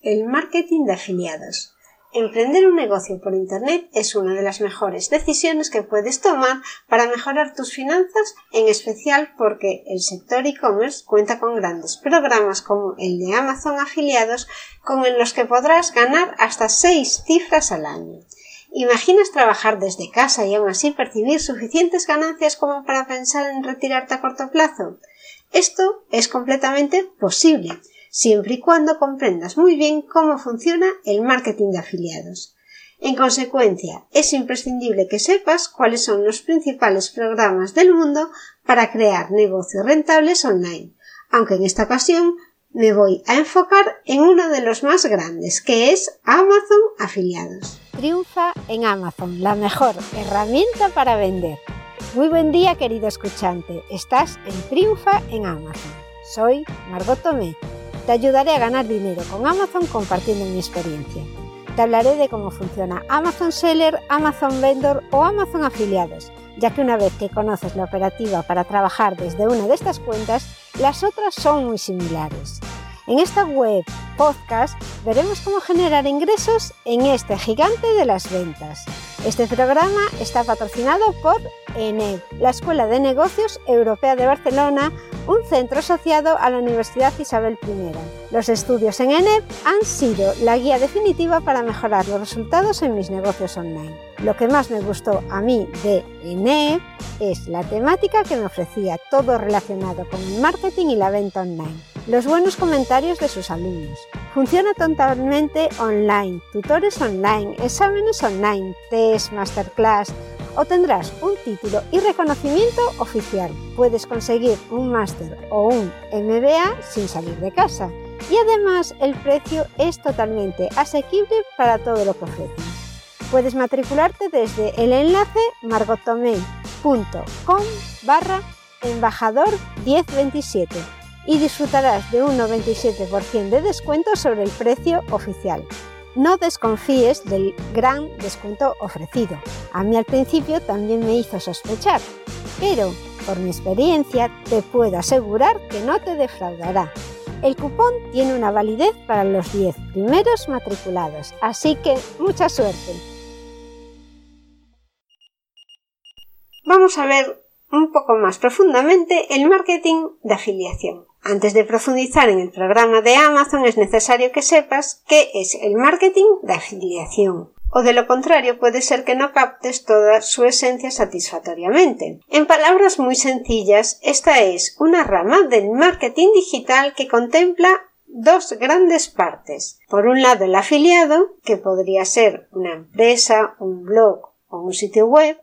el marketing de afiliados. Emprender un negocio por Internet es una de las mejores decisiones que puedes tomar para mejorar tus finanzas, en especial porque el sector e-commerce cuenta con grandes programas como el de Amazon afiliados con los que podrás ganar hasta seis cifras al año. ¿Imaginas trabajar desde casa y aún así percibir suficientes ganancias como para pensar en retirarte a corto plazo? Esto es completamente posible siempre y cuando comprendas muy bien cómo funciona el marketing de afiliados. En consecuencia, es imprescindible que sepas cuáles son los principales programas del mundo para crear negocios rentables online, aunque en esta ocasión me voy a enfocar en uno de los más grandes, que es Amazon Afiliados. Triunfa en Amazon, la mejor herramienta para vender. Muy buen día, querido escuchante. Estás en Triunfa en Amazon. Soy Margot Tomé te ayudaré a ganar dinero con Amazon compartiendo mi experiencia. Te hablaré de cómo funciona Amazon Seller, Amazon Vendor o Amazon Afiliados, ya que una vez que conoces la operativa para trabajar desde una de estas cuentas, las otras son muy similares. En esta web podcast veremos cómo generar ingresos en este gigante de las ventas. Este programa está patrocinado por ENEB, la Escuela de Negocios Europea de Barcelona, un centro asociado a la Universidad Isabel I. Los estudios en ENEP han sido la guía definitiva para mejorar los resultados en mis negocios online. Lo que más me gustó a mí de ENEP es la temática que me ofrecía, todo relacionado con el marketing y la venta online. Los buenos comentarios de sus alumnos. Funciona totalmente online, tutores online, exámenes online, test, masterclass, obtendrás un título y reconocimiento oficial. Puedes conseguir un máster o un MBA sin salir de casa. Y además el precio es totalmente asequible para todo lo que ofrecen. Puedes matricularte desde el enlace margotomei.com barra embajador 1027 y disfrutarás de un 97% de descuento sobre el precio oficial. No desconfíes del gran descuento ofrecido. A mí al principio también me hizo sospechar, pero por mi experiencia te puedo asegurar que no te defraudará. El cupón tiene una validez para los 10 primeros matriculados, así que mucha suerte. Vamos a ver un poco más profundamente el marketing de afiliación. Antes de profundizar en el programa de Amazon es necesario que sepas qué es el marketing de afiliación. O de lo contrario puede ser que no captes toda su esencia satisfactoriamente. En palabras muy sencillas, esta es una rama del marketing digital que contempla dos grandes partes. Por un lado el afiliado, que podría ser una empresa, un blog o un sitio web,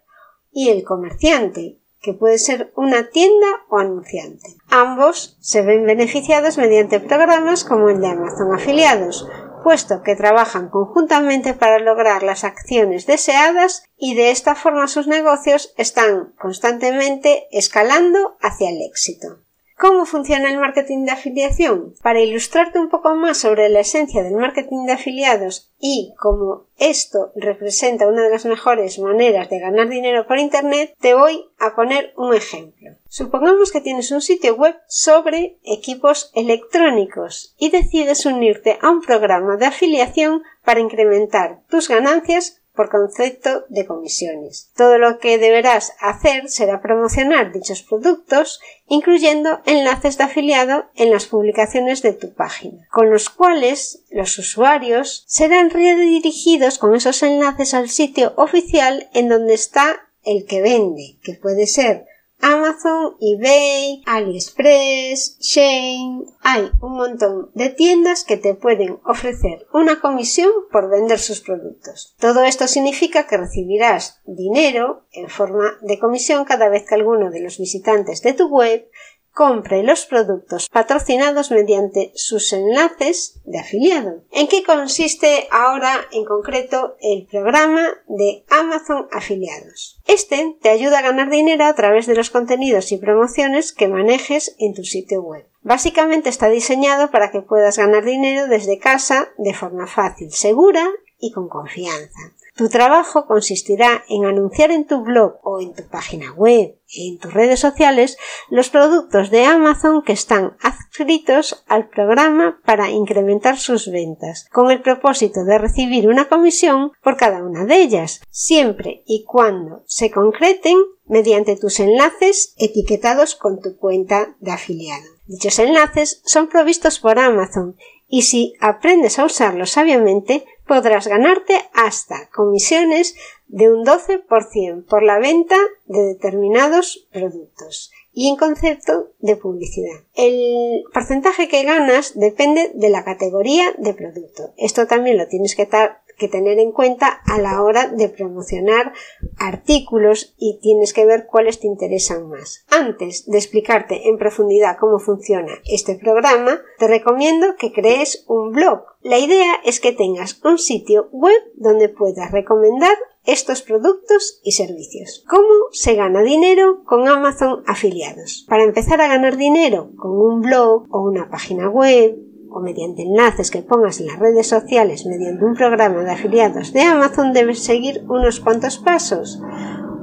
y el comerciante, que puede ser una tienda o anunciante. Ambos se ven beneficiados mediante programas como el de Amazon Afiliados, puesto que trabajan conjuntamente para lograr las acciones deseadas y de esta forma sus negocios están constantemente escalando hacia el éxito. ¿Cómo funciona el marketing de afiliación? Para ilustrarte un poco más sobre la esencia del marketing de afiliados y cómo esto representa una de las mejores maneras de ganar dinero por Internet, te voy a poner un ejemplo. Supongamos que tienes un sitio web sobre equipos electrónicos y decides unirte a un programa de afiliación para incrementar tus ganancias por concepto de comisiones. Todo lo que deberás hacer será promocionar dichos productos, incluyendo enlaces de afiliado en las publicaciones de tu página, con los cuales los usuarios serán redirigidos con esos enlaces al sitio oficial en donde está el que vende, que puede ser Amazon, eBay, AliExpress, Shane. Hay un montón de tiendas que te pueden ofrecer una comisión por vender sus productos. Todo esto significa que recibirás dinero en forma de comisión cada vez que alguno de los visitantes de tu web compre los productos patrocinados mediante sus enlaces de afiliado. ¿En qué consiste ahora en concreto el programa de Amazon Afiliados? Este te ayuda a ganar dinero a través de los contenidos y promociones que manejes en tu sitio web. Básicamente está diseñado para que puedas ganar dinero desde casa de forma fácil, segura y con confianza. Tu trabajo consistirá en anunciar en tu blog o en tu página web en tus redes sociales los productos de Amazon que están adscritos al programa para incrementar sus ventas, con el propósito de recibir una comisión por cada una de ellas, siempre y cuando se concreten mediante tus enlaces etiquetados con tu cuenta de afiliado. Dichos enlaces son provistos por Amazon y si aprendes a usarlos sabiamente podrás ganarte hasta comisiones de un 12% por la venta de determinados productos y en concepto de publicidad. El porcentaje que ganas depende de la categoría de producto. Esto también lo tienes que, estar que tener en cuenta a la hora de promocionar artículos y tienes que ver cuáles te interesan más. Antes de explicarte en profundidad cómo funciona este programa, te recomiendo que crees un blog. La idea es que tengas un sitio web donde puedas recomendar estos productos y servicios. ¿Cómo se gana dinero con Amazon afiliados? Para empezar a ganar dinero con un blog o una página web o mediante enlaces que pongas en las redes sociales mediante un programa de afiliados de Amazon debes seguir unos cuantos pasos.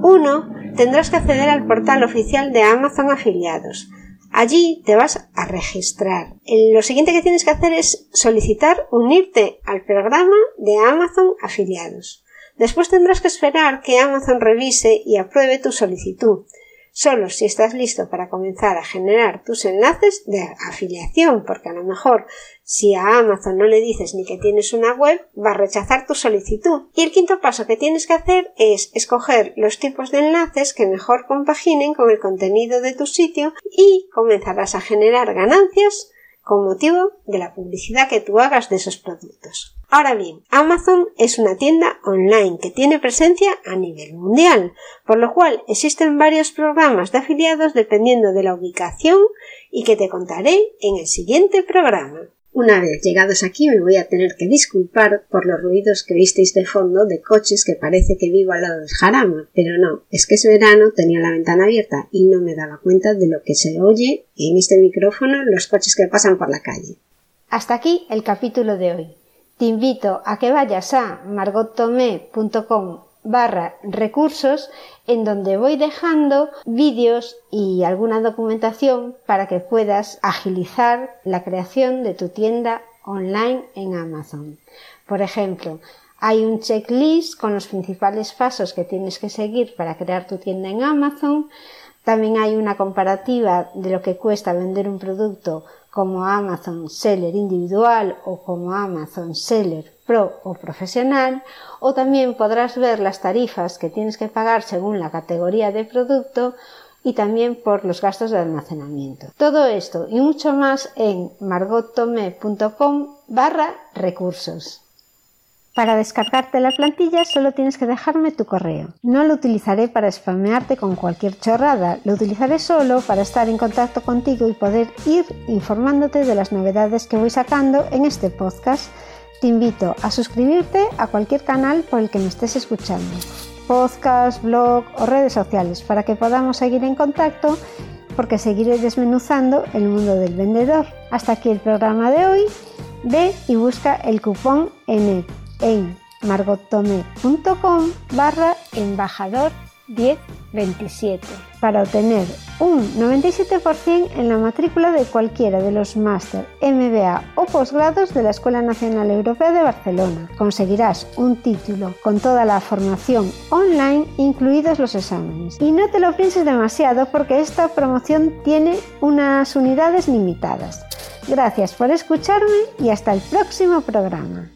Uno, tendrás que acceder al portal oficial de Amazon afiliados. Allí te vas a registrar. Lo siguiente que tienes que hacer es solicitar unirte al programa de Amazon afiliados. Después tendrás que esperar que Amazon revise y apruebe tu solicitud solo si estás listo para comenzar a generar tus enlaces de afiliación, porque a lo mejor si a Amazon no le dices ni que tienes una web, va a rechazar tu solicitud. Y el quinto paso que tienes que hacer es escoger los tipos de enlaces que mejor compaginen con el contenido de tu sitio y comenzarás a generar ganancias con motivo de la publicidad que tú hagas de esos productos. Ahora bien, Amazon es una tienda online que tiene presencia a nivel mundial, por lo cual existen varios programas de afiliados dependiendo de la ubicación y que te contaré en el siguiente programa. Una vez llegados aquí me voy a tener que disculpar por los ruidos que visteis de fondo de coches que parece que vivo al lado del jarama, pero no, es que es verano, tenía la ventana abierta y no me daba cuenta de lo que se oye en este micrófono los coches que pasan por la calle. Hasta aquí el capítulo de hoy. Te invito a que vayas a margottomé.com barra recursos en donde voy dejando vídeos y alguna documentación para que puedas agilizar la creación de tu tienda online en Amazon. Por ejemplo, hay un checklist con los principales pasos que tienes que seguir para crear tu tienda en Amazon. También hay una comparativa de lo que cuesta vender un producto como Amazon Seller individual o como Amazon Seller Pro o profesional, o también podrás ver las tarifas que tienes que pagar según la categoría de producto y también por los gastos de almacenamiento. Todo esto y mucho más en margotome.com barra recursos. Para descargarte la plantilla solo tienes que dejarme tu correo. No lo utilizaré para spamearte con cualquier chorrada, lo utilizaré solo para estar en contacto contigo y poder ir informándote de las novedades que voy sacando en este podcast. Te invito a suscribirte a cualquier canal por el que me estés escuchando, podcast, blog o redes sociales, para que podamos seguir en contacto porque seguiré desmenuzando el mundo del vendedor. Hasta aquí el programa de hoy. Ve y busca el cupón ENEP en margotome.com barra embajador 1027 para obtener un 97% en la matrícula de cualquiera de los máster, MBA o posgrados de la Escuela Nacional Europea de Barcelona. Conseguirás un título con toda la formación online, incluidos los exámenes. Y no te lo pienses demasiado porque esta promoción tiene unas unidades limitadas. Gracias por escucharme y hasta el próximo programa.